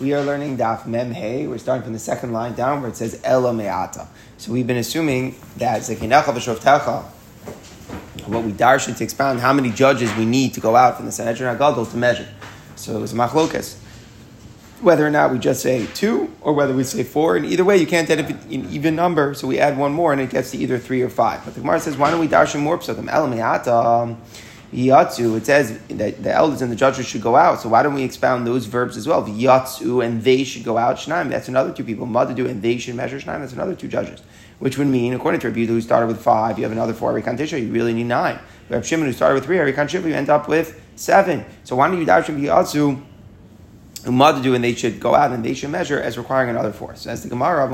We are learning Daf Mem Hey. We're starting from the second line down where it says Ela Me'ata. So we've been assuming that v'Shovtecha, what we darshan to expound how many judges we need to go out from the Sanhedrin HaGadol to measure. So it was machlokas. Whether or not we just say two or whether we say four, and either way you can't add an even number, so we add one more and it gets to either three or five. But the Gemara says, why don't we darshan more? Ela Me'ata. Yatsu, it says that the elders and the judges should go out. So why don't we expound those verbs as well? Yatsu and they should go out. Shnaim, that's another two people. do and they should measure Shnaim, that's another two judges. Which would mean, according to Rabbi who started with five, you have another four Arikan you really need nine. Rabbi Shimon, who started with three Arikan you end up with seven. So why don't you dash Yatsu? Do and they should go out and they should measure as requiring another force. As the Gemara,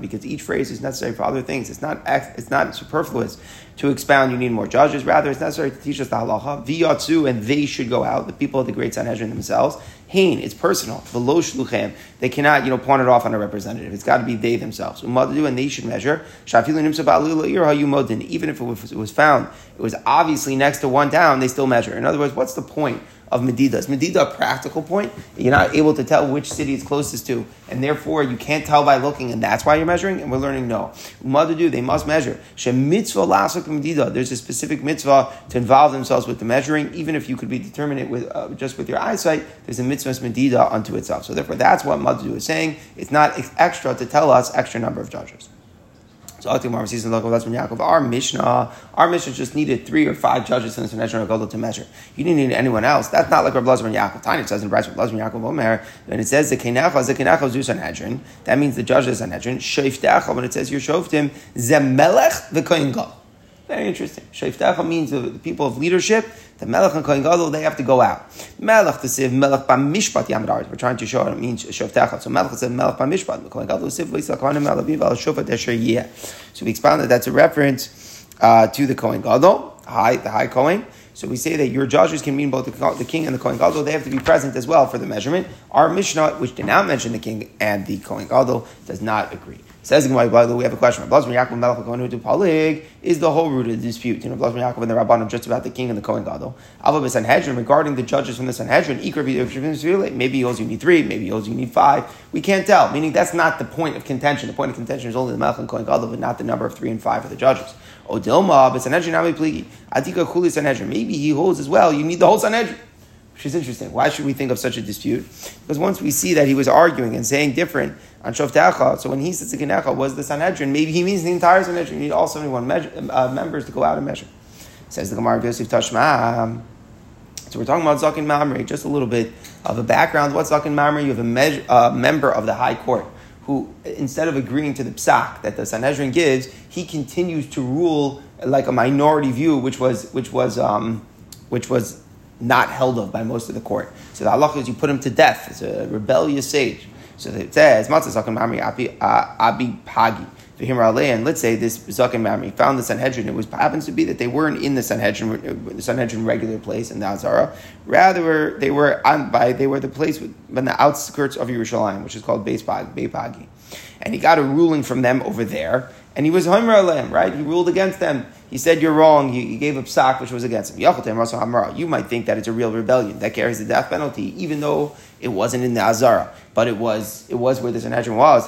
because each phrase is necessary for other things. It's not it's not superfluous to expound. You need more judges. Rather, it's necessary to teach us the halacha. V'yatzu and they should go out. The people of the great Sanhedrin themselves. Hain, it's personal. V'lo shluchem. They cannot you know pawn it off on a representative. It's got to be they themselves. do and they should measure. Even if it was found, it was obviously next to one town. They still measure. In other words, what's the point? Of Medida. Is Medida a practical point? You're not able to tell which city it's closest to, and therefore you can't tell by looking, and that's why you're measuring? And we're learning no. Mother do, they must measure. Mitzvah lasuk Medida. There's a specific mitzvah to involve themselves with the measuring, even if you could be determined it with uh, just with your eyesight, there's a mitzvah Medida unto itself. So therefore that's what Mother do is saying. It's not extra to tell us extra number of judges. So Atimar sees and that's when Yaakov. our Mishnah, uh, our Mishnah just needed three or five judges in the Sanhedrin Gadol to measure. You didn't need anyone else. That's not like Rabbi and Yaakov. Tanya says in Rabbi Lazar and Yaakov Omer, when it says the Kenecha, the Kenecha zu Sanhedrin, that means the judge the Sanhedrin. Sheiftecha, when it says you're Shoftim, Zemelech the Kohen Gadol. Very interesting. Sheiftecha means the, the people of leadership. The Melech and Kohen Gadol, they have to go out. Melech to say Melech Mishpat Yamadaris. We're trying to show it means Sheiftecha. So Melech says Melech Mishpat. Kohen Gadol siv V'isla Kohanim Elaviv Al Shofat Esher Yeh. So we expound that that's a reference uh, to the Kohen Gadol, high, the high Kohen. So we say that your judges can mean both the, the king and the Kohen Gadol. They have to be present as well for the measurement. Our Mishnah, which did not mention the king and the Kohen Gadol, does not agree. Says by the way, we have a question. Yaakov is the whole root of the dispute. You know, Blazman Yaakov and the Rabbanim just about the king and the Kohen Gadol. Alva Sanhedrin regarding the judges from the Sanhedrin. Maybe he holds you need three, maybe he holds you need five. We can't tell. Meaning that's not the point of contention. The point of contention is only the Melech and Kohen Gadol, but not the number of three and five for the judges. Odilma, Sanhedrin Pligi. Atika Kuli Sanhedrin. Maybe he holds as well. You need the whole Sanhedrin which is interesting. Why should we think of such a dispute? Because once we see that he was arguing and saying different on Shoftecha, so when he says the Genecha was the Sanhedrin, maybe he means the entire Sanhedrin. You need all 71 measure, uh, members to go out and measure. Says the Gemara of Yosef Tashma. So we're talking about Zakin Mamre, just a little bit of a background. What's Zakin Mamre? You have a measure, uh, member of the High Court who, instead of agreeing to the psak that the Sanhedrin gives, he continues to rule like a minority view, which was which was um, which was not held of by most of the court. So the halacha is you put him to death. It's a rebellious sage. So it says, Matzah Mamri Abi uh, Pagi. And let's say this Zakin Mamri found the Sanhedrin. It was happens to be that they weren't in the Sanhedrin, the Sanhedrin regular place in the Azara. Rather, they were on by they were the place in the outskirts of Yerushalayim, which is called Beis Pagi. And he got a ruling from them over there, and he was Homer Aleim, right? He ruled against them he said you're wrong, he, he gave a psak which was against him. You might think that it's a real rebellion that carries the death penalty, even though it wasn't in the Azara, but it was it was where the Sanhedrin was.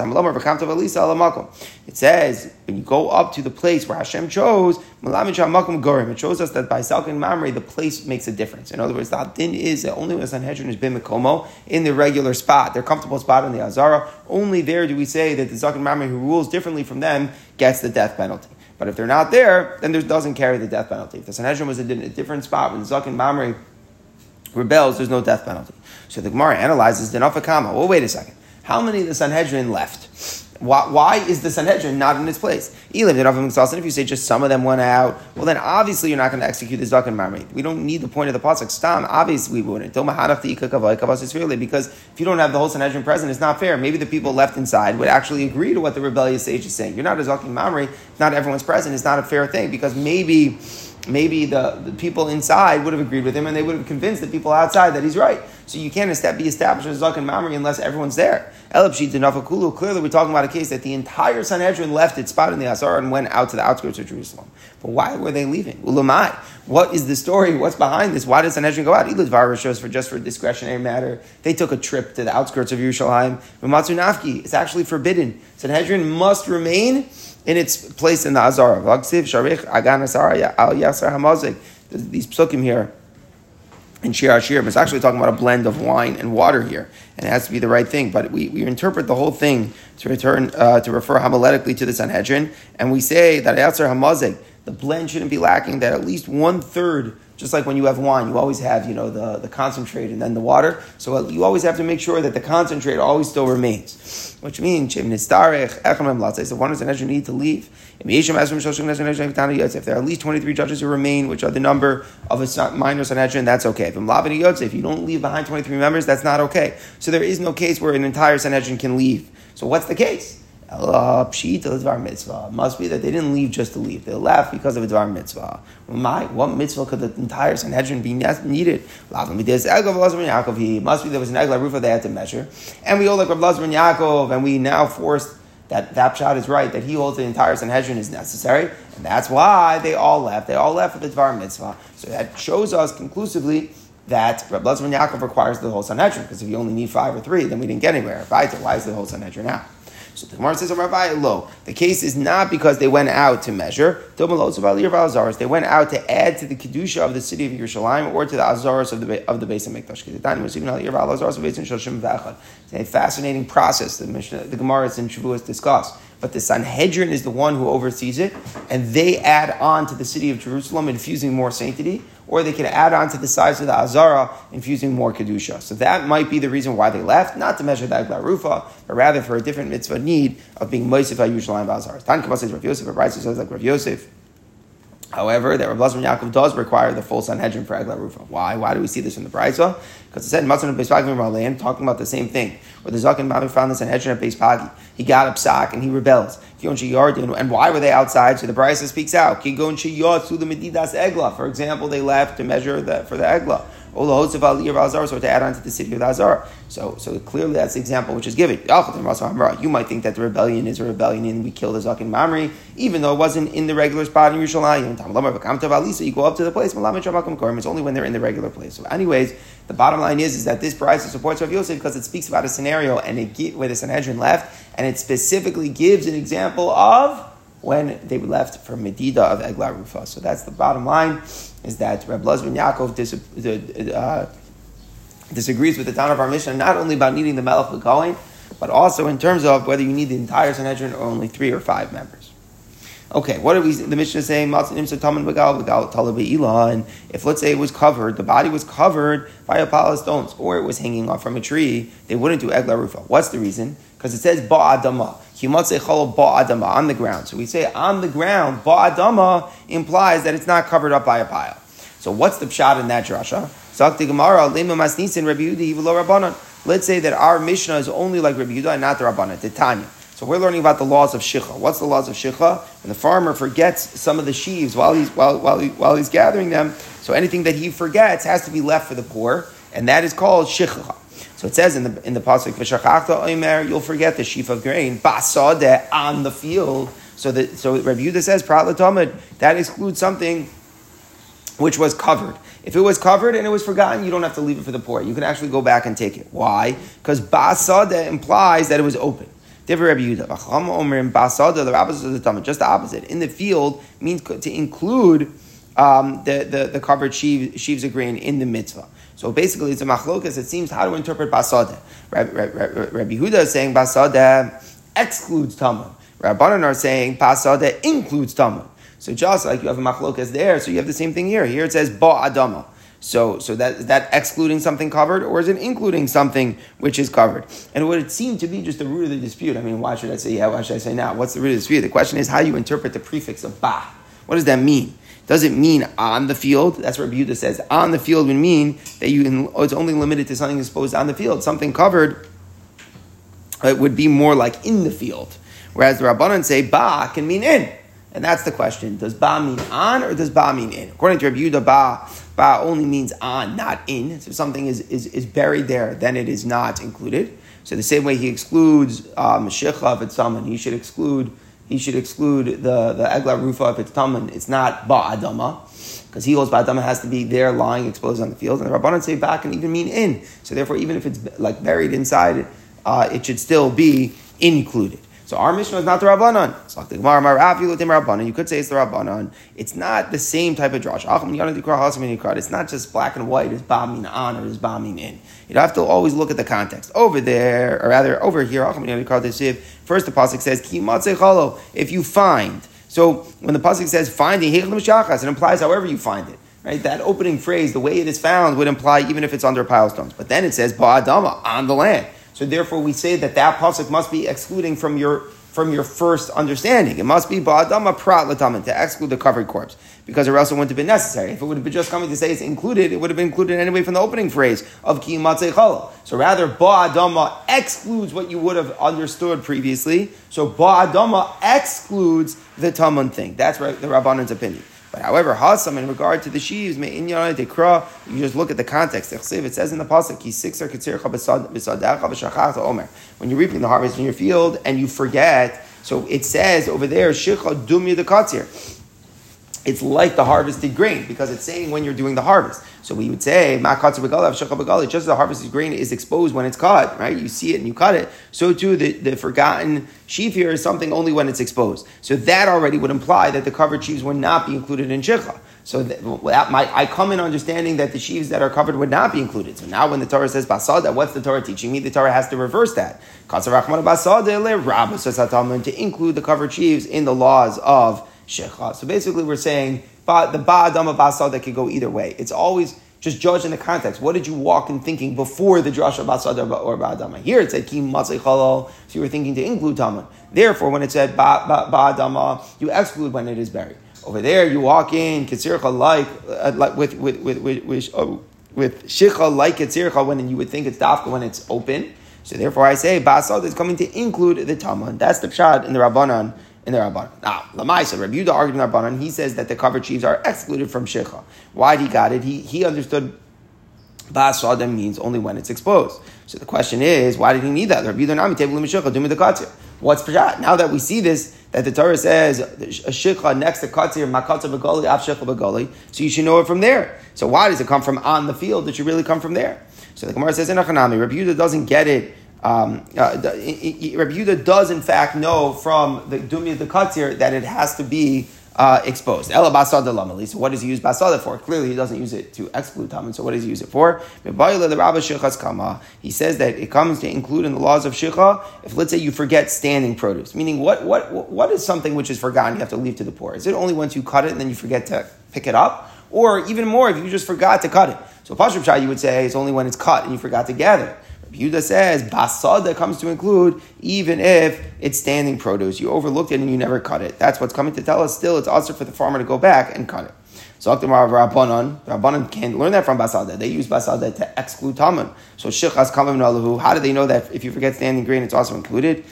It says when you go up to the place where Hashem chose, it shows us that by Zakin Mamre the place makes a difference. In other words, the din is that only when the Sanhedrin has been Mekomo in the regular spot, their comfortable spot in the Azara, only there do we say that the Zakin Mamre who rules differently from them gets the death penalty. But if they're not there, then there doesn't carry the death penalty. If the Sanhedrin was in a different spot when Zakin Mamre rebels, there's no death penalty. So the Gemara analyzes the Nafakama. Well, wait a second. How many of the Sanhedrin left? Why, why, is the Sanhedrin not in its place? If you say just some of them went out, well then obviously you're not going to execute the Zakan Mamre. We don't need the point of the pasuk. Stam, obviously we wouldn't. Because if you don't have the whole Sanhedrin present, it's not fair. Maybe the people left inside would actually agree to what the rebellious sage is saying. You're not a Zakan Mamre. Not everyone's present. It's not a fair thing because maybe maybe the, the people inside would have agreed with him and they would have convinced the people outside that he's right. So you can't be established as Zakan Mamri unless everyone's there. Elabshi Dinafakulu, clearly we're talking about a case that the entire Sanhedrin left its spot in the Azar and went out to the outskirts of Jerusalem. But why were they leaving? Ulamai. What is the story? What's behind this? Why does Sanhedrin go out? Ilad shows for just for discretionary matter. They took a trip to the outskirts of Yerushalayim. Matsu Nafki, it's actually forbidden. Sanhedrin must remain in its place in the Azara. These psukim here in Shir Hashir, it's actually talking about a blend of wine and water here, and it has to be the right thing. But we, we interpret the whole thing to return uh, to refer homiletically to the Sanhedrin, and we say that Yatzer Hamazik, the blend shouldn't be lacking, that at least one third just like when you have wine, you always have, you know, the, the concentrate and then the water. So uh, you always have to make sure that the concentrate always still remains. Which means, if one is an need to leave. If there are at least 23 judges who remain, which are the number of a minor Sanhedrin, that's okay. If you don't leave behind 23 members, that's not okay. So there is no case where an entire Sanhedrin can leave. So what's the case? Uh, Pshita mitzvah. Must be that they didn't leave just to leave. They left because of a dvar mitzvah. My, what mitzvah could the entire Sanhedrin be needed? Must be there was an egla rufa they had to measure. And we hold like Rav Lazar and Yaakov, and we now forced that that shot is right, that he holds the entire Sanhedrin is necessary. And that's why they all left. They all left for the dvar mitzvah. So that shows us conclusively that Rabbi Lazar Yaakov requires the whole Sanhedrin, because if you only need five or three, then we didn't get anywhere. Why is the whole Sanhedrin out? So the Gemara says, Rabbi, lo. The case is not because they went out to measure. They went out to add to the kedusha of the city of Yerushalayim or to the azaros of the of the base of Mikdash. It's a fascinating process. Mishnah, the Gemara in Shavuos discuss. But the Sanhedrin is the one who oversees it, and they add on to the city of Jerusalem, infusing more sanctity or they could add on to the size of the Azara, infusing more Kedusha. So that might be the reason why they left, not to measure the Agla Rufa, but rather for a different mitzvah need of being Moisif Yerushalayim Azara. Tan Kabbalah says Rav Yosef, Rav says like Rav Yosef. However, that Rav Lazar Yaakov does require the full Sanhedrin for Egla Rufa. Why? Why do we see this in the Brisa? Because it said Matzon Beispagim talking about the same thing. Where the Zakin Mami found the Sanhedrin at Beispagi. He got up sack and he rebels. And why were they outside? So the Brisa speaks out. The. For example, they left to measure that for the Egla so to add on to the city of Azar. So, so clearly that's the example which is given. You might think that the rebellion is a rebellion and we killed the Zakin Mamri, even though it wasn't in the regular spot in Yerushalayim. You go up to the place, it's only when they're in the regular place. So anyways, the bottom line is, is that this price supports Rav Yosef because it speaks about a scenario and it where the Sanhedrin left, and it specifically gives an example of when they left for Medida of Egla Rufa. So that's the bottom line, is that Reb Lezman Yaakov dis- uh, disagrees with the town of our mission, not only about needing the Melech going, but also in terms of whether you need the entire Sanhedrin or only three or five members. Okay, what are we? The Mishnah is saying, and if let's say it was covered, the body was covered by a pile of stones, or it was hanging off from a tree, they wouldn't do egla rufa. What's the reason? Because it says ba'adama ba'adama, on the ground. So we say on the ground, ba'adama implies that it's not covered up by a pile. So what's the pshat in that drasha? Let's say that our Mishnah is only like Rabbi Yehuda and not the Rabbanah, the Tanya. So we're learning about the laws of shicha. What's the laws of shicha? When the farmer forgets some of the sheaves while he's while while, he, while he's gathering them, so anything that he forgets has to be left for the poor, and that is called shicha. So it says in the in the pasuk v'shachachta omer, you'll forget the sheaf of grain basade on the field. So that so Rabbi Yehuda says prat that excludes something which was covered. If it was covered and it was forgotten, you don't have to leave it for the poor. You can actually go back and take it. Why? Because basade implies that it was open. Different Rabbi Yehuda. Basada, the opposite of the just the opposite. In the field means to include um, the, the, the covered sheaves, sheaves of grain in the mitzvah. So basically, it's a machlokas. It seems how to interpret basada. Rabbi Huda is saying basada excludes tamud. Rabbanan are saying basada includes tamud. So just like you have a machlokas there, so you have the same thing here. Here it says ba adama. So, so that is that excluding something covered, or is it including something which is covered? And what it seemed to be just the root of the dispute. I mean, why should I say yeah? Why should I say now? What's the root of the dispute? The question is how you interpret the prefix of ba. What does that mean? Does it mean on the field? That's what Rebuta says. On the field would mean that you it's only limited to something exposed on the field. Something covered it would be more like in the field. Whereas the Rabbanan say ba can mean in. And that's the question. Does ba mean on or does ba mean in? According to Rabbi Yehuda, ba ba only means on, not in. So if something is, is, is buried there, then it is not included. So the same way he excludes um, shecha if it's taman, he should exclude he should exclude the the egla rufa if it's taman. It's not ba ba'adama because he holds ba ba'adama has to be there lying exposed on the field, and the rabbanon say back can even mean in. So therefore, even if it's like buried inside, uh, it should still be included. So our Mishnah is not the Rabbanon. It's like the Gemara, Rabbanon. You could say it's the Rabbanon. It's not the same type of drash. It's not just black and white. It's bombing on or it's bombing in. You have to always look at the context. Over there, or rather over here, first the pasuk says If you find, so when the pasuk says finding, it implies however you find it. Right, that opening phrase, the way it is found, would imply even if it's under pile stones. But then it says ba'adama on the land. So therefore, we say that that pasuk must be excluding from your from your first understanding. It must be ba'adama prat latamin to exclude the covered corpse because or else it wouldn't have been necessary. If it would have been just coming to say it's included, it would have been included anyway from the opening phrase of ki chala. So rather, ba'adama excludes what you would have understood previously. So ba'adama excludes the tamun thing. That's right, the Rabbanan's opinion. But however, Hasam, in regard to the sheaves, you just look at the context. It says in the pasuk, when you're reaping the harvest in your field and you forget, so it says over there, shicha dumya the katzir it's like the harvested grain because it's saying when you're doing the harvest. So we would say, just as the harvested grain is exposed when it's cut, right? You see it and you cut it. So too, the, the forgotten sheaf here is something only when it's exposed. So that already would imply that the covered sheaves would not be included in shikha. So that, might, I come in understanding that the sheaves that are covered would not be included. So now when the Torah says basada, what's the Torah teaching me? The Torah has to reverse that. To include the covered sheaves in the laws of shecha. So basically, we're saying but the ba'adama that could go either way. It's always just judge in the context. What did you walk in thinking before the drasha basada or ba'adama? Here it said kim matzei so you were thinking to include taman. Therefore, when it said ba'adama, you exclude when it is buried. Over there, you walk in kitzircha like, uh, like with with with with, with, oh, with shicha like kitzircha when you would think it's dafka when it's open. So therefore, I say basad is coming to include the taman. That's the pshad in the rabbanan in the Rabban. Now, Lamaisa, Rabbi Yehuda argued in the Rabbanan, he says that the covered sheaves are excluded from Shecha. Why did he got it? He, he understood Ba'asada means only when it's exposed. So the question is, why did he need that? Rabbi Yehuda Nami, Table Katzir. What's Pshat? Now that we see this, that the Torah says a shikha next to katzir, makatza begoli, af begoli, so you should know it from there. So why does it come from on the field? It should really come from there. So the Gemara says in Achanami, Rabbi Yehuda doesn't get it um, uh, Rabbi Yehuda does in fact know from the Dumya the Katzir that it has to be uh, exposed. Ela basada lamali. So what does he use basada for? Clearly, he doesn't use it to exclude taman. So what does he use it for? He says that it comes to include in the laws of shicha if let's say you forget standing produce. Meaning, what what what is something which is forgotten? You have to leave to the poor. Is it only once you cut it and then you forget to pick it up, or even more if you just forgot to cut it? So Pashab you would say it's only when it's cut and you forgot to gather. Yehuda says basada comes to include even if it's standing produce. You overlooked it and you never cut it. That's what's coming to tell us. Still, it's also for the farmer to go back and cut it. So Rabbanon, Rabbanon can't learn that from basada. They use basada to exclude taman. So shichas kamim nalahu. How do they know that if you forget standing grain, it's also included?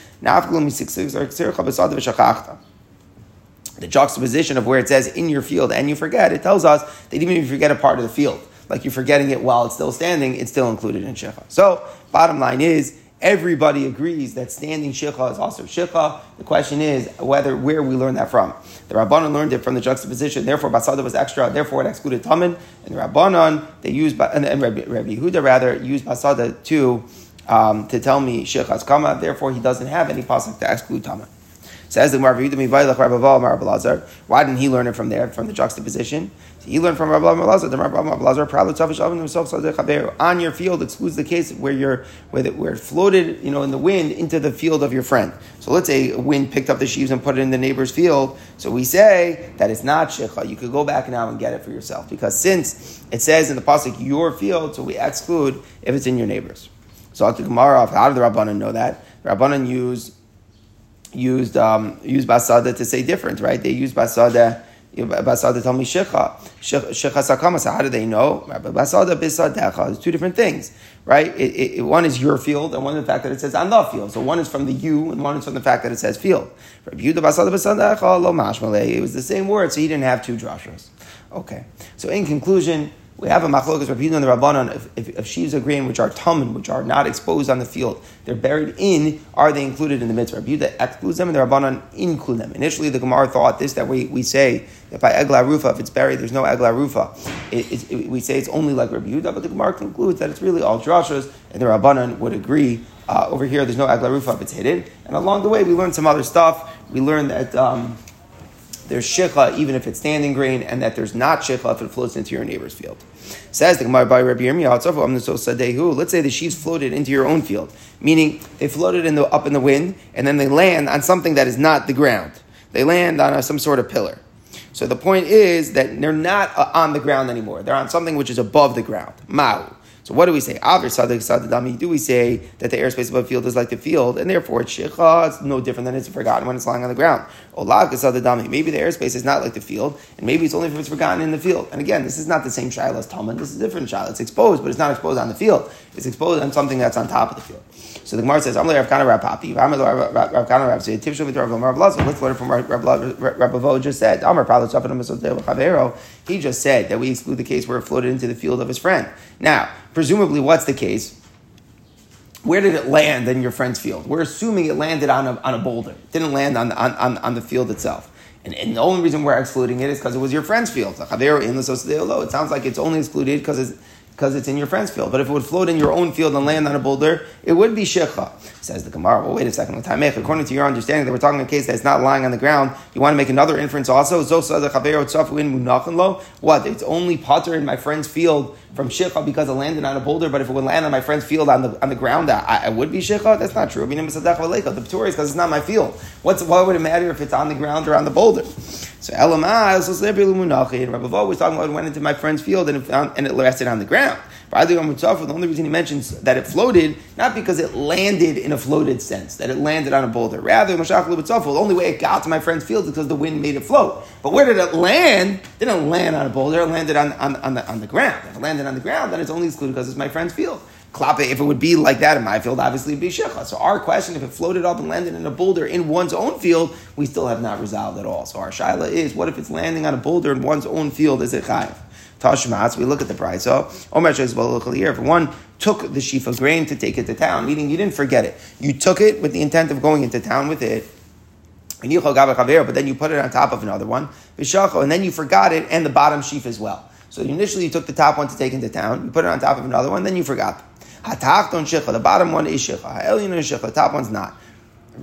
The juxtaposition of where it says in your field and you forget, it tells us that even if you forget a part of the field, like you're forgetting it while it's still standing, it's still included in shecha. So, bottom line is, everybody agrees that standing shecha is also shecha. The question is whether where we learn that from. The Rabbanon learned it from the juxtaposition. Therefore, basada was extra. Therefore, it excluded tamin. And the Rabbanon they used and, and Rabbi, Rabbi Yehuda rather used basada to um, to tell me shechas kama. Therefore, he doesn't have any pasuk to exclude tamin. Says the Why didn't he learn it from there, from the juxtaposition? He learned from Rabbi Lazar. The Rabbi Lazar proudly himself on your field excludes the case where you're where, it, where it floated, you know, in the wind into the field of your friend. So let's say a wind picked up the sheaves and put it in the neighbor's field. So we say that it's not shecha. You could go back now and get it for yourself because since it says in the pasuk your field, so we exclude if it's in your neighbor's. So Gemara, how did the Rabbanan know that? The Rabbanan used used um, used basada to say different, right? They used basada Basada tell me shecha. Shecha sakama. So how do they know? Basada bisadecha. It's two different things, right? It, it, one is your field, and one is the fact that it says on the field. So one is from the you, and one is from the fact that it says field. It was the same word, so he didn't have two drashas. Okay. So in conclusion, we have a machlokas Rabbi and the Rabbanon. If, if, if sheaves of grain which are tumen, which are not exposed on the field, they're buried in. Are they included in the mitzvah? Rabbi Yehuda excludes them, and the Rabbanon include them. Initially, the Gemara thought this that we, we say that by egla rufa, if it's buried, there's no egla rufa. It, it, we say it's only like Rabbi Yehuda, but the Gemara concludes that it's really all drashas, and the Rabbanon would agree. Uh, over here, there's no egla rufa if it's hidden. And along the way, we learned some other stuff. We learned that. Um, there's shicha even if it's standing grain, and that there's not shicha if it floats into your neighbor's field. Says the Gemara by Rabbi Yirmiyah, let's say the sheaves floated into your own field, meaning they floated in the, up in the wind, and then they land on something that is not the ground. They land on a, some sort of pillar. So the point is that they're not uh, on the ground anymore. They're on something which is above the ground. Ma'u. So what do we say? Do we say that the airspace above field is like the field, and therefore it's it's no different than it's forgotten when it's lying on the ground? Maybe the airspace is not like the field, and maybe it's only if it's forgotten in the field. And again, this is not the same shilah as Talmud, this is a different shilah. It's exposed, but it's not exposed on the field. It's exposed on something that's on top of the field. So the Gemara says, "I'm Rav Kana Rav Papi, Rav Kana Rav Say, Tivshu V'Torah Rav Lazar." Let's learn from Rav Avo just said. Amar He just said that we exclude the case where it floated into the field of his friend. Now, presumably, what's the case? Where did it land in your friend's field? We're assuming it landed on a, on a boulder. It didn't land on, on, on, on the field itself. And, and, the only reason we're excluding it is because it was your friend's field. It sounds like it's only excluded because it's because it's in your friend's field. But if it would float in your own field and land on a boulder, it would be shecha. Says the Gemara. Well, wait a second. According to your understanding, that we're talking a case that's not lying on the ground. You want to make another inference also. What? It's only potter in my friend's field from shecha because it landed on a boulder. But if it would land on my friend's field on the on the ground, I, I would be shecha. That's not true. The Torah is because it's not my field. What's why would it matter if it's on the ground or on the boulder? So Elamai, ah, Rabbi was talking about it went into my friend's field and it, found, and it rested on the ground. By the only reason he mentions that it floated, not because it landed in a floated sense, that it landed on a boulder. Rather, the only way it got to my friend's field is because the wind made it float. But where did it land? It didn't land on a boulder, it landed on, on, on, the, on the ground. If it landed on the ground, then it's only excluded because it's my friend's field. If it would be like that in my field, obviously it'd be shecha. So our question, if it floated up and landed in a boulder in one's own field, we still have not resolved at all. So our shaila is, what if it's landing on a boulder in one's own field? Is it chayiv? We look at the price. So Omer says, well, look here. If one took the sheaf of grain to take it to town, meaning you didn't forget it, you took it with the intent of going into town with it. But then you put it on top of another one, and then you forgot it and the bottom sheaf as well. So initially you took the top one to take into town, you put it on top of another one, then you forgot. The bottom one is is the top one's not.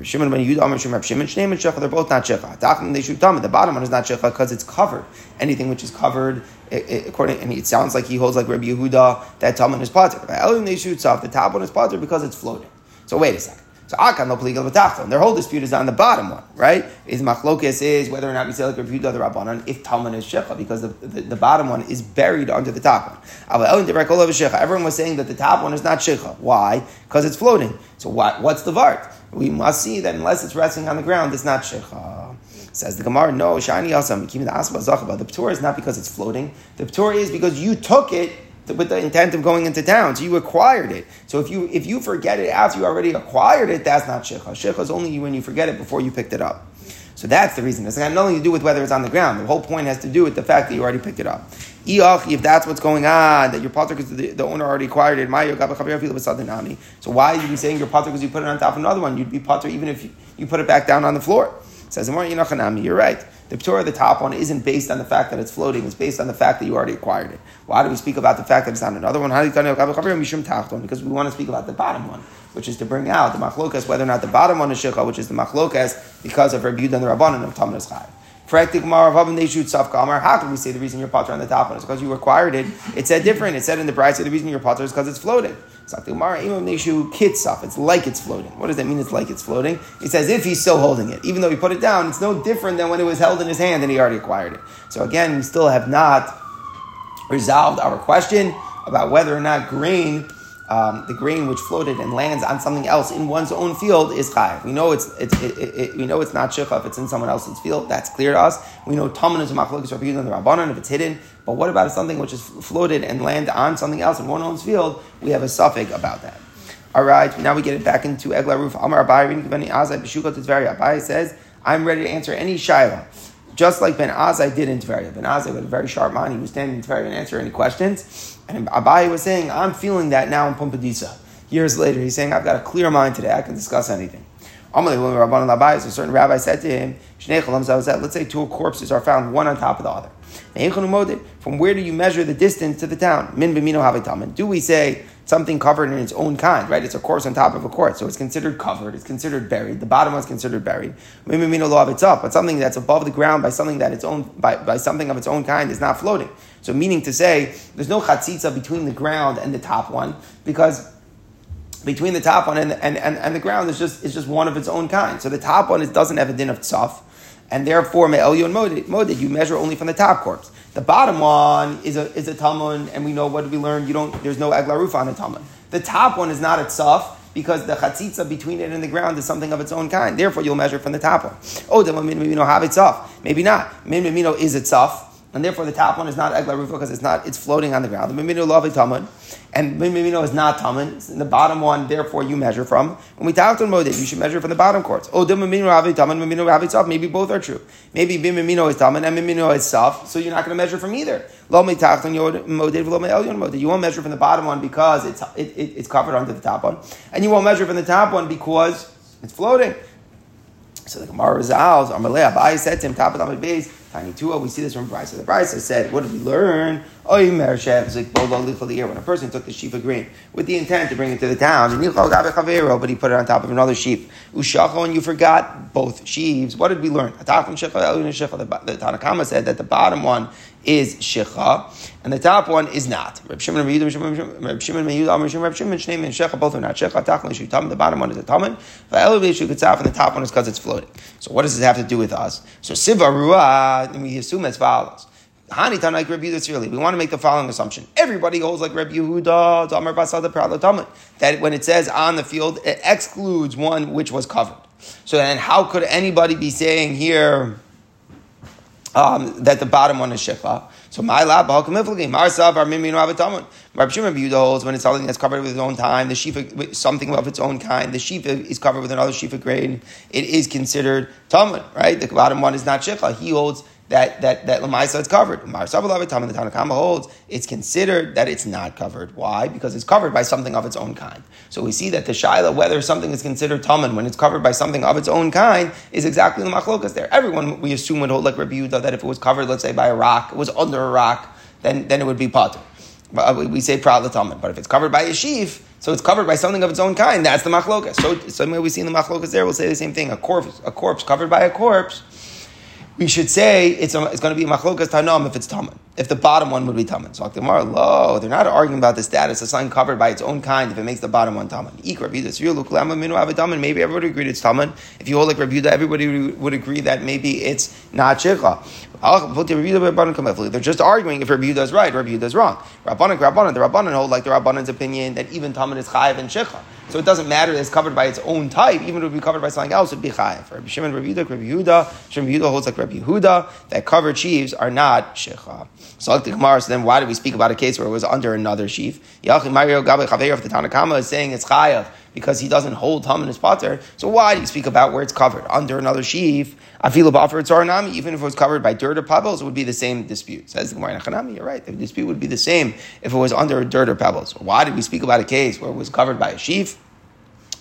Shimon ben Yehuda, Amar Shimon, Shimon, Shneim and they're both not shecha. They shoot the bottom one is not shecha because it's covered. Anything which is covered, it, it, according, and it sounds like he holds like Rabbi Yehuda that tamid is potter. Ha'elyon they shoot off, the top one is potter because it's floating. So wait a second. So Akan lo pligal b'tachton. Their whole dispute is on the bottom one, right? Is machlokes is whether or not we say like Rabbi Yehuda the Rabbanon if Talmud is shecha because the, the, the, bottom one is buried under the top one. Everyone was saying that the top one is not shecha. Why? Because it's floating. So what, what's the vart? We must see that unless it's resting on the ground, it's not shecha. Says the Gemara, no, shani asam, the Torah is not because it's floating. The Torah is because you took it with the intent of going into town. So you acquired it. So if you if you forget it after you already acquired it, that's not shecha. Shecha is only when you forget it before you picked it up. So that's the reason. It's got nothing to do with whether it's on the ground. The whole point has to do with the fact that you already picked it up. If that's what's going on, that your potter because the, the, owner already acquired it. So why are you saying your potter because you put it on top of another one? You'd be potter even if you, you put it back down on the floor. Says you're right. The Torah, the top one, isn't based on the fact that it's floating. It's based on the fact that you already acquired it. Why do we speak about the fact that it's on another one? Because we want to speak about the bottom one, which is to bring out the machlokas, whether or not the bottom one is shikha, which is the machlokas because of Rabbi and the Rabbanon of Tamnas Chai. How can we say the reason you're potter on the top one is because you acquired it? It said different. It said in the price the reason you're potter is because it's floating. It's like it's floating. What does that mean? It's like it's floating. It's as if he's still holding it. Even though he put it down, it's no different than when it was held in his hand and he already acquired it. So again, we still have not resolved our question about whether or not grain um, the grain which floated and lands on something else in one's own field is chayiv. We know it's, it's it, it, it, we know it's not shicha if it's in someone else's field. That's clear to us. We know taman is machlokes Rabbi and the rabbanon if it's hidden. But what about something which is floated and land on something else in one own's field? We have a suffix about that. All right, now we get it back into Egla Roof. Amar Abai, Abai says, I'm ready to answer any shaila just like Ben Azai did in Tveria. Ben Azai with a very sharp mind, he was standing in Tveria and answering any questions. And Abai was saying, I'm feeling that now in Pumbedisa. Years later, he's saying, I've got a clear mind today, I can discuss anything. Amalei, when Rabban Labai, a certain rabbi said to him, let's say two corpses are found one on top of the other. From where do you measure the distance to the town? Do we say something covered in its own kind, right? It's a corpse on top of a corpse, so it's considered covered, it's considered buried. The bottom one's considered buried. But something that's above the ground by something that its own by, by something of its own kind is not floating. So meaning to say, there's no chatzitza between the ground and the top one because between the top one and, and, and, and the ground is just is just one of its own kind. So the top one is, doesn't have a din of tzaf, and therefore me'elyon modid, you measure only from the top corpse. The bottom one is a is a tamun, and we know what we learned. You don't. There's no eglaruf on a tamun. The top one is not tzaf because the chatzitza between it and the ground is something of its own kind. Therefore, you'll measure from the top one. Oh, the min mimino have it tzaf. Maybe not. Min mimino is tzaf and therefore the top one is not egla rufa because it's not it's floating on the ground. The mimino love tamud, and mimino is not tamud. The bottom one, therefore, you measure from. When we talk to modid, you should measure from the bottom courts. Oh, the mimino avi tamud, mimino avi soft. Maybe both are true. Maybe mimino is tamud and mimino is soft, so you're not going to measure from either. Lo mitachton modid, lo elyon. You won't measure from the bottom one because it's it, it, it's covered under the top one, and you won't measure from the top one because it's floating. So the Gemara resolves, Amalei Abai said to him, top of the Tiny Tua, we see this from Bryce. The Bryce I said, what did we learn? When a person took the sheaf of grain with the intent to bring it to the town, and but he put it on top of another sheep. And you forgot both sheaves. What did we learn? The Tanakama said that the bottom one is shecha, and the top one is not. Reb Shimon and Reb Shimon Reb Shimon and shecha both are not shecha. Tachlan shutam. The bottom one is a taman. And the top one is because it's floating. So what does this have to do with us? So siva ruah, we assume as follows. Hani Tanaik Rabbi Yehuda We want to make the following assumption. Everybody holds like Rabbi Yehuda, that when it says on the field, it excludes one which was covered. So then how could anybody be saying here um, that the bottom one is Shefa? So my lab, Marsav, our Mimino Avatamun. Rabbi Shimon Yehuda holds when it's something that's covered with its own time, the shifa, something of its own kind, the shifa is covered with another shifa grain, it is considered Talmud, right? The bottom one is not Shefa. He holds that that that lemaisa is covered. The Tanakama holds it's considered that it's not covered. Why? Because it's covered by something of its own kind. So we see that the shaila whether something is considered taman when it's covered by something of its own kind is exactly the machlokas there. Everyone we assume would hold like Rabbi Yehuda that if it was covered, let's say by a rock, it was under a rock, then then it would be potter. Uh, we say prat taman. But if it's covered by a sheaf, so it's covered by something of its own kind. That's the machlokas. So, so we see in the machlokas there, we'll say the same thing. A corpse, a corpse covered by a corpse we should say it's, a, it's going to be machlokas tanam if it's taman. If the bottom one would be taman. So Gemara, lo, they're not arguing about the status of something covered by its own kind if it makes the bottom one taman. Maybe everybody agreed it's taman. If you hold like Rabbi everybody would agree that maybe it's not shikha. They're just arguing if Rabbi is right, Rabbi is wrong. Rabbanan, Rabbanan, the Rabbanan hold like the Rabbanan's opinion that even taman is chayiv and shikha. So it doesn't matter that it's covered by its own type, even if it would be covered by something else, it would be chayiv. Rabbi Shimon, Rabbi Yehuda, Rabbi Yehuda, Shimon Yehuda holds like Rabbi Yehuda, that covered sheaves are not shecha. So like the Gemara, so then why did we speak about a case where it was under another sheaf? Yachim Mario Gabe Chaveir the Tanakama is saying it's chayiv because he doesn't hold hum in his potter. So why do you speak about where it's covered under another sheaf? I feel about for its nami, even if it was covered by dirt or pebbles, it would be the same dispute. Says the Gemara Nachanami, you're right. The dispute would be the same if it was under dirt or pebbles. Why did we speak about a case where it was covered by a sheaf?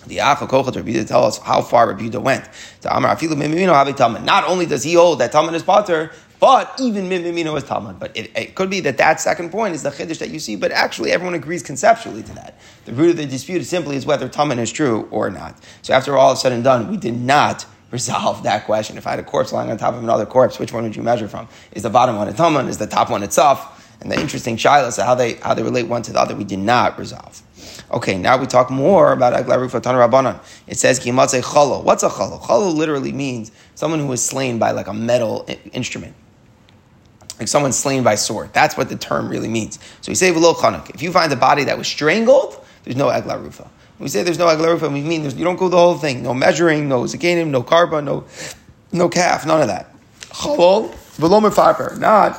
The Acha Kochat Rabbi tell us how far Rabbi went. To Amar Afilu Mimimino havei Tum. Not only does he hold that Talmud is Potter, but even Mimimino is Talmud. But it, it, could be that that second point is the Chiddush that you see, but actually everyone agrees conceptually to that. The root of the dispute simply is whether Talmud is true or not. So after all is said and done, we did not resolve that question. If I had a corpse lying on top of another corpse, which one would you measure from? Is the bottom one a Talmud? Is the top one itself? And the interesting shilas how they how they relate one to the other, we did not resolve. Okay, now we talk more about Aglarufa Tan Rabbanan. It says Kimatze Chalo. What's a Chalo? Chalo literally means someone who was slain by like a metal instrument. Like someone slain by sword. That's what the term really means. So we say Velo Chanuk. If you find a body that was strangled, there's no Aglarufa. When we say there's no egla Aglarufa, we mean you don't go the whole thing. No measuring, no zakanim, no karba, no, no calf, none of that. Chalol, Velo Mefarper. Not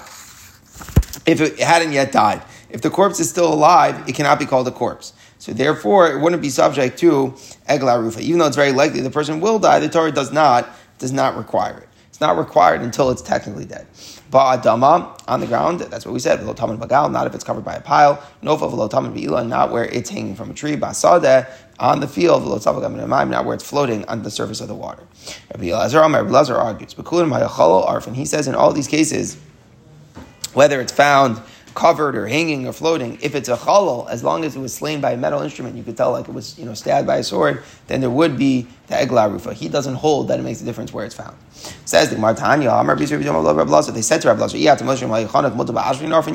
if it hadn't yet died. If the corpse is still alive, it cannot be called a corpse. So therefore, it wouldn't be subject to egla rufa. Even though it's very likely the person will die, the Torah does not does not require it. It's not required until it's technically dead. Ba'adama, on the ground, that's what we said, Velotaman Bagal, not if it's covered by a pile. Nofa Velotaman Be'ila, not where it's hanging from a tree. Ba'sadeh, on the field, not where it's floating on the surface of the water. Rabbi Elazar, Rabbi Elazar argues, and he says in all these cases, whether it's found covered or hanging or floating, if it's a chalal, as long as it was slain by a metal instrument, you could tell like it was you know stabbed by a sword, then there would be the egla rufa. He doesn't hold that it makes a difference where it's found. Says the Martanya, Amar They said to Rabbi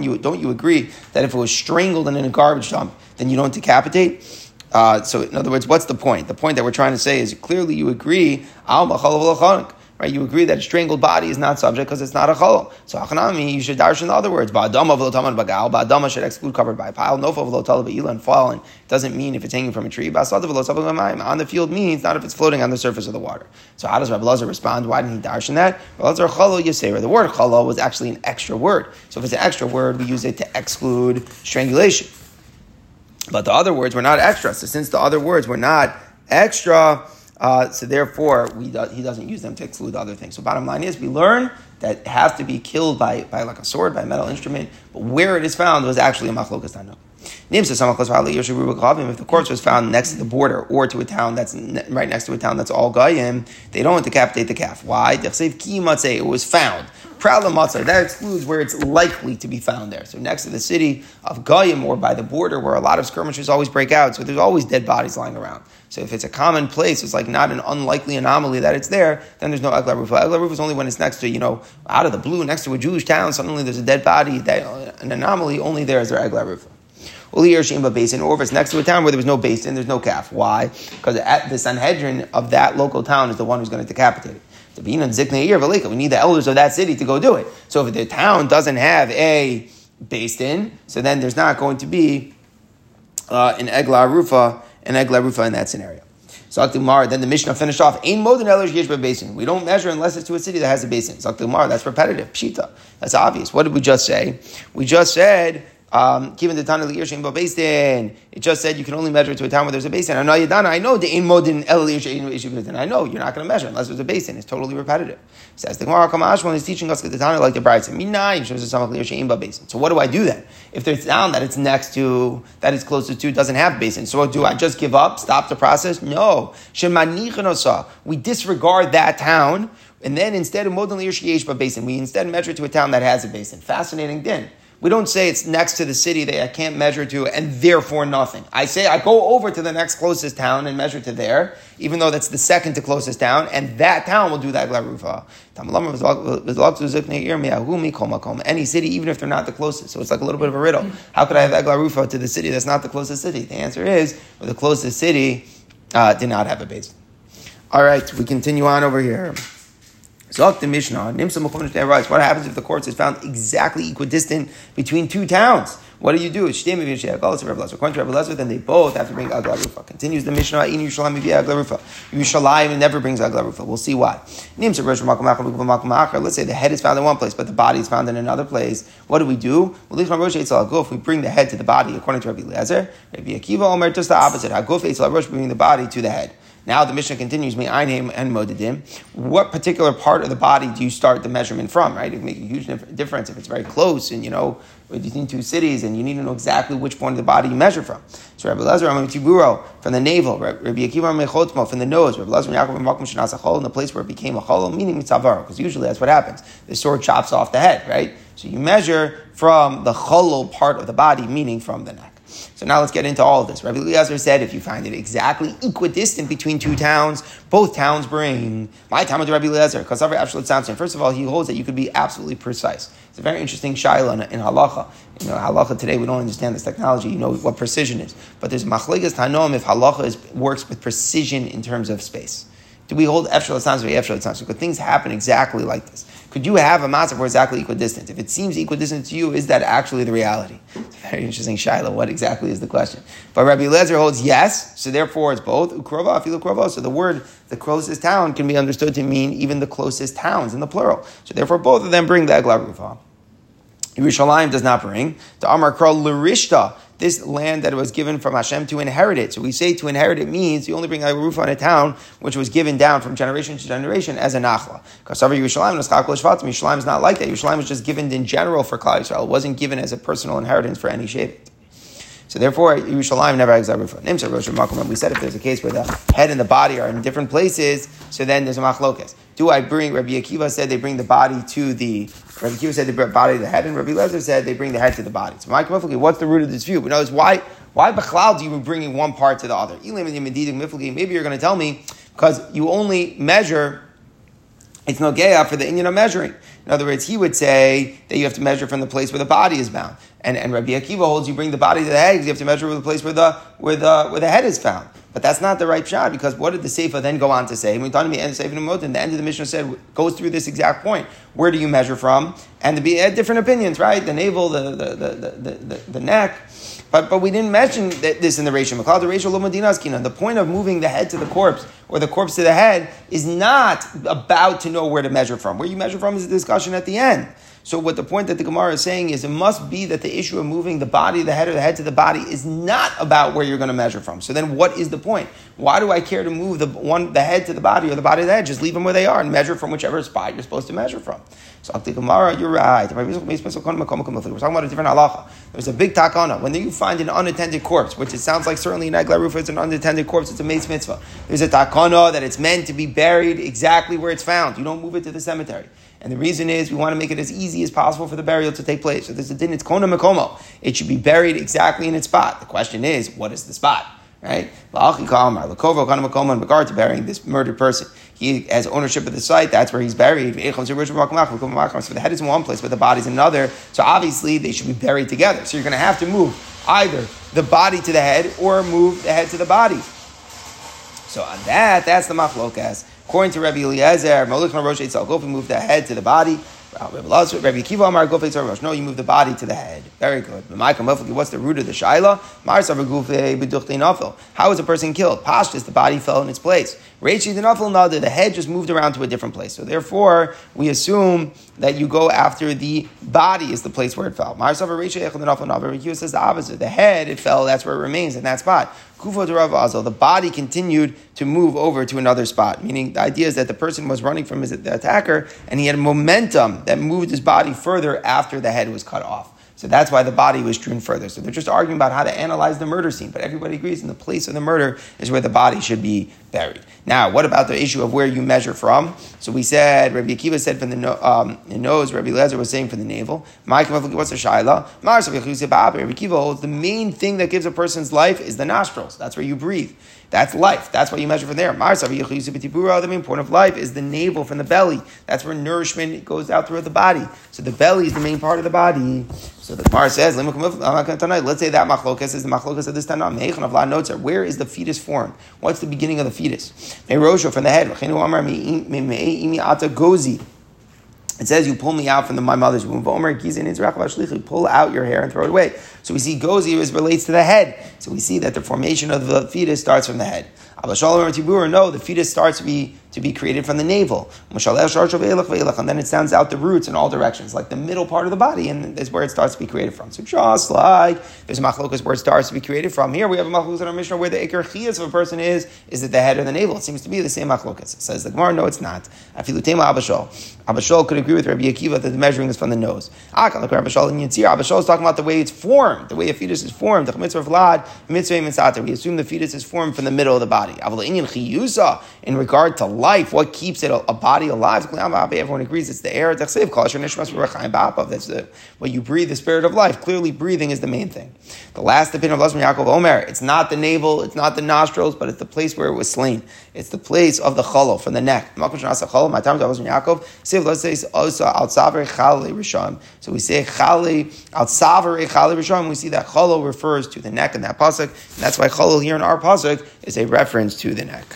you don't you agree that if it was strangled and in a garbage dump, then you don't decapitate? Uh, so, in other words, what's the point? The point that we're trying to say is clearly you agree, al right? You agree that a strangled body is not subject because it's not a chalal. So achanami, you should darshan the other words. Ba'adama v'lotaman bagal. Ba'adama should exclude covered by a pile. Nofa v'lotala ba'ila and fallen. Doesn't mean if it's hanging from a tree. Ba'asada v'lotala On the field means not if it's floating on the surface of the water. So how does Rabbi Lazar respond? Why didn't he darshan that? Rabbi Lazar chalal yaseir. The word chalal was actually an extra word. So if it's an extra word, we use it to exclude strangulation. But the other words were not extra. So since the other words were not extra, uh, so therefore, do, he doesn't use them to exclude other things. So bottom line is, we learn that it has to be killed by, by like a sword, by a metal instrument, but where it is found was actually a machlokas tano. If the corpse was found next to the border or to a town that's right next to a town that's all goyim, they don't want to decapitate the calf. Why? It was found. That excludes where it's likely to be found there. So next to the city of Goyim or by the border where a lot of skirmishes always break out, so there's always dead bodies lying around. So if it's a common place, it's like not an unlikely anomaly that it's there, then there's no Egla Rufa. Egla Rufa is only when it's next to, you know, out of the blue, next to a Jewish town, suddenly there's a dead body, that, uh, an anomaly, only there is there Egla Rufa. Uli beis din, or if it's next to a town where there was no beis din, there's no calf. Why? Because the Sanhedrin of that local town is the one who's going to decapitate it. In Zikna we need the elders of that city to go do it. So if the town doesn't have a beis din, so then there's not going to be uh, an Egla Rufa and Egla Rufa in that scenario. Zakti Mar, then the Mishnah finished off. Ain modin elish yesh beis din. We don't measure unless it's to a city that has a beis din. Zakti Mar, that's repetitive. Pshita. That's obvious. What did we just say? We just said um, given the Tana Lirshin Beis Din, it just said you can only measure to a town where there's a beis din. I know Yadana, I know the Ein Modin El I know you're not going to measure unless there's a beis din. It's totally repetitive. Says the Gemara Kamashwan is teaching us the Tana like the Bride said, So what do I do then? If there's town that it's next to, that it's closest to, doesn't have beis din. So do I just give up, stop the process? No. We disregard that town, and then instead of Modin Lirshin Beis Din, we instead measure to a town that has a beis din. Fascinating din. We don't say it's next to the city that I can't measure to and therefore nothing. I say I go over to the next closest town and measure to there, even though that's the second to closest town, and that town will do that glarufa. Any city, even if they're not the closest. So it's like a little bit of a riddle. How could I have eglarufa to the city that's not the closest city? The answer is well, the closest city uh, did not have a base. All right, we continue on over here. Zok the Mishnah, Nimsa writes, what happens if the corpse is found exactly equidistant between two towns? What do you do? it's According to Lezer, then they both have to bring Agla Rufa. Continues the Mishnah, In Yerushalayim Agla Rufa. Yerushalayim never brings Agla Rufa. We'll see why. Let's say the head is found in one place, but the body is found in another place. What do we do? If we bring the head to the body, according to Rabbi Lezer, Rabbi Akiva Omer, just the opposite. Haguf Eitzel Rosh, bringing the body to the head. Now the Mishnah continues, Me Einheim and Modedim. What particular part of the body do you start the measurement from, right? It makes a huge difference if it's very close and, you know, between two cities and you need to know exactly which point of the body you measure from. So Rabbi Lazar Tiburo from the navel, Rabbi Akiva Mechotmo from the nose, Rabbi Lazar Yaakov Makom Shanasa in the place where it became a chol, meaning mitzavar, because usually that's what happens. The sword chops off the head, right? So you measure from the cholol part of the body, meaning from the neck. So now let's get into all of this. Rabbi Eliezer said if you find it exactly equidistant between two towns, both towns bring my town of Rabbi Eliezer. Because First of all, he holds that you could be absolutely precise. It's a very interesting shaila in, halacha. You know, halacha today we don't understand this technology. You know what precision is, but there's machlegas tanom if halacha is, works with precision in terms of space. Do we hold efshel or efshel tzanz? Could things happen exactly like this? Could you have a matzah where exactly equidistant? If it seems equidistant to you, is that actually the reality? It's very interesting shiloh. What exactly is the question? But Rabbi Lezer holds yes, so therefore it's both ukrova afilu krova. So the word the closest town can be understood to mean even the closest towns in the plural. So therefore both of them bring the egla rufa. Yerushalayim does not bring. The Amar Kral Lurishta, this land that was given from Hashem to inherit it. So we say to inherit it means you only bring a roof on a town which was given down from generation to generation as a nachla. Because Yerushalayim Yerushalayim is not like that. Yerushalayim was just given in general for Klal Yisrael. It wasn't given as a personal inheritance for any Shevet. So therefore, Yerushalayim never has a roof. We said if there's a case where the head and the body are in different places, so then there's a machlokas. Do I bring, Rabbi Akiva said they bring the body to the, Rabbi Akiva said the body to the head, and Rabbi Lezer said they bring the head to the body. So my what's the root of this view? But notice why, why Bechlal do you bringing one part to the other? Maybe you're going to tell me, because you only measure, it's no gaya for the Indian of measuring. In other words, he would say that you have to measure from the place where the body is bound. And, and Rabbi Akiva holds you bring the body to the head because you have to measure from the place where the, where the, where the head is found. But that's not the right shot because what did the Sefer then go on to say? When talking the end of the end of the Mishnah said goes through this exact point. Where do you measure from? And to be had different opinions, right? The navel, the the the the, the, the neck. But, but we didn't mention this in the ratio. The ratio The point of moving the head to the corpse or the corpse to the head is not about to know where to measure from. Where you measure from is a discussion at the end. So what the point that the Gemara is saying is it must be that the issue of moving the body, the head, or the head to the body is not about where you're going to measure from. So then what is the point? Why do I care to move the one the head to the body or the body to the head? Just leave them where they are and measure from whichever spot you're supposed to measure from. So the Gemara, you're right. We're talking about a different halacha. There's a big takana. When you find an unattended corpse, which it sounds like certainly in Egla Arufa it's an unattended corpse, it's a meis mitzvah. There's a takana that it's meant to be buried exactly where it's found. You don't move it to the cemetery. And the reason is we want to make it as easy as possible for the burial to take place. So there's a din, it's koneh mekomo. It should be buried exactly in its spot. The question is, what is the spot? Right? In regard to burying this murdered person, he has ownership of the site. That's where he's buried. So the head is in one place, but the body's in another. So obviously they should be buried together. So you're going to have to move either the body to the head or move the head to the body. So on that, that's the machlokas. According to Rabbi Eliezer, Malik Rosh Eitzel, go move the head to the body. Rabbi Akiva Amar Gufei Rosh. No, you move the body to the head. Very good. What's the root of the shaila? How is a person killed? Pashtus, the body fell in its place. Reichi the nafel nada, the head just moved around to a different place. So therefore, we assume that you go after the body is the place where it fell. Reichi says the opposite. The head, it fell, that's where it remains in that spot. Kufa the body continued to move over to another spot. Meaning the idea is that the person was running from his the attacker and he had momentum that moved his body further after the head was cut off. So that's why the body was strewn further. So they're just arguing about how to analyze the murder scene, but everybody agrees in the place of the murder is where the body should be buried. Now, what about the issue of where you measure from? So we said, Rabbi Akiva said from the, um, the nose, Rabbi Lezer was saying from the navel. What's the shaila? Rabbi Akiva holds the main thing that gives a person's life is the nostrils. That's where you breathe. That's life. That's why you measure from there. The main point of life is the navel from the belly. That's where nourishment goes out throughout the body. So the belly is the main part of the body. So the Gemara says, let's say that machlokas is the machlokas of this tanah. Where is the fetus formed? What's the beginning of the fetus? From the head. It says you pull me out from the, my mother's womb. Pull out your hair and throw it away. So we see gozi is relates to the head. So we see that the formation of the fetus starts from the head. No, the fetus starts to be to be created from the navel. And then it sounds out the roots in all directions, like the middle part of the body, and is where it starts to be created from. So just like there's a machlokas where it starts to be created from, here we have a machlokas in our Mishnah where the ikar chiyas of a person is, is it the head or the navel? It seems to be the same machlokas. It says the Gemara, no, it's not. Afilutema Abba Shaul. Abashol could agree with Rabbi Akiva that the measuring is from the nose. Abba Shaul and Yitzir. Abba Shaul is talking about the way it's formed, the way a fetus is formed. The mitzvah vlad, mitzvah We assume the fetus is formed from the middle of the body. In regard to life, what keeps it a, body alive? Everyone agrees it's the air. That's the what you breathe, the spirit of life. Clearly, breathing is the main thing. The last opinion of Lasman Yaakov Omer, it's not the navel, it's not the nostrils, but it's the place where it was slain. It's the place of the cholo from the neck. So we say chale al savre chale rishon. We see that cholo refers to the neck in that pasuk, and that's why cholo here in our pasuk is a reference to the neck.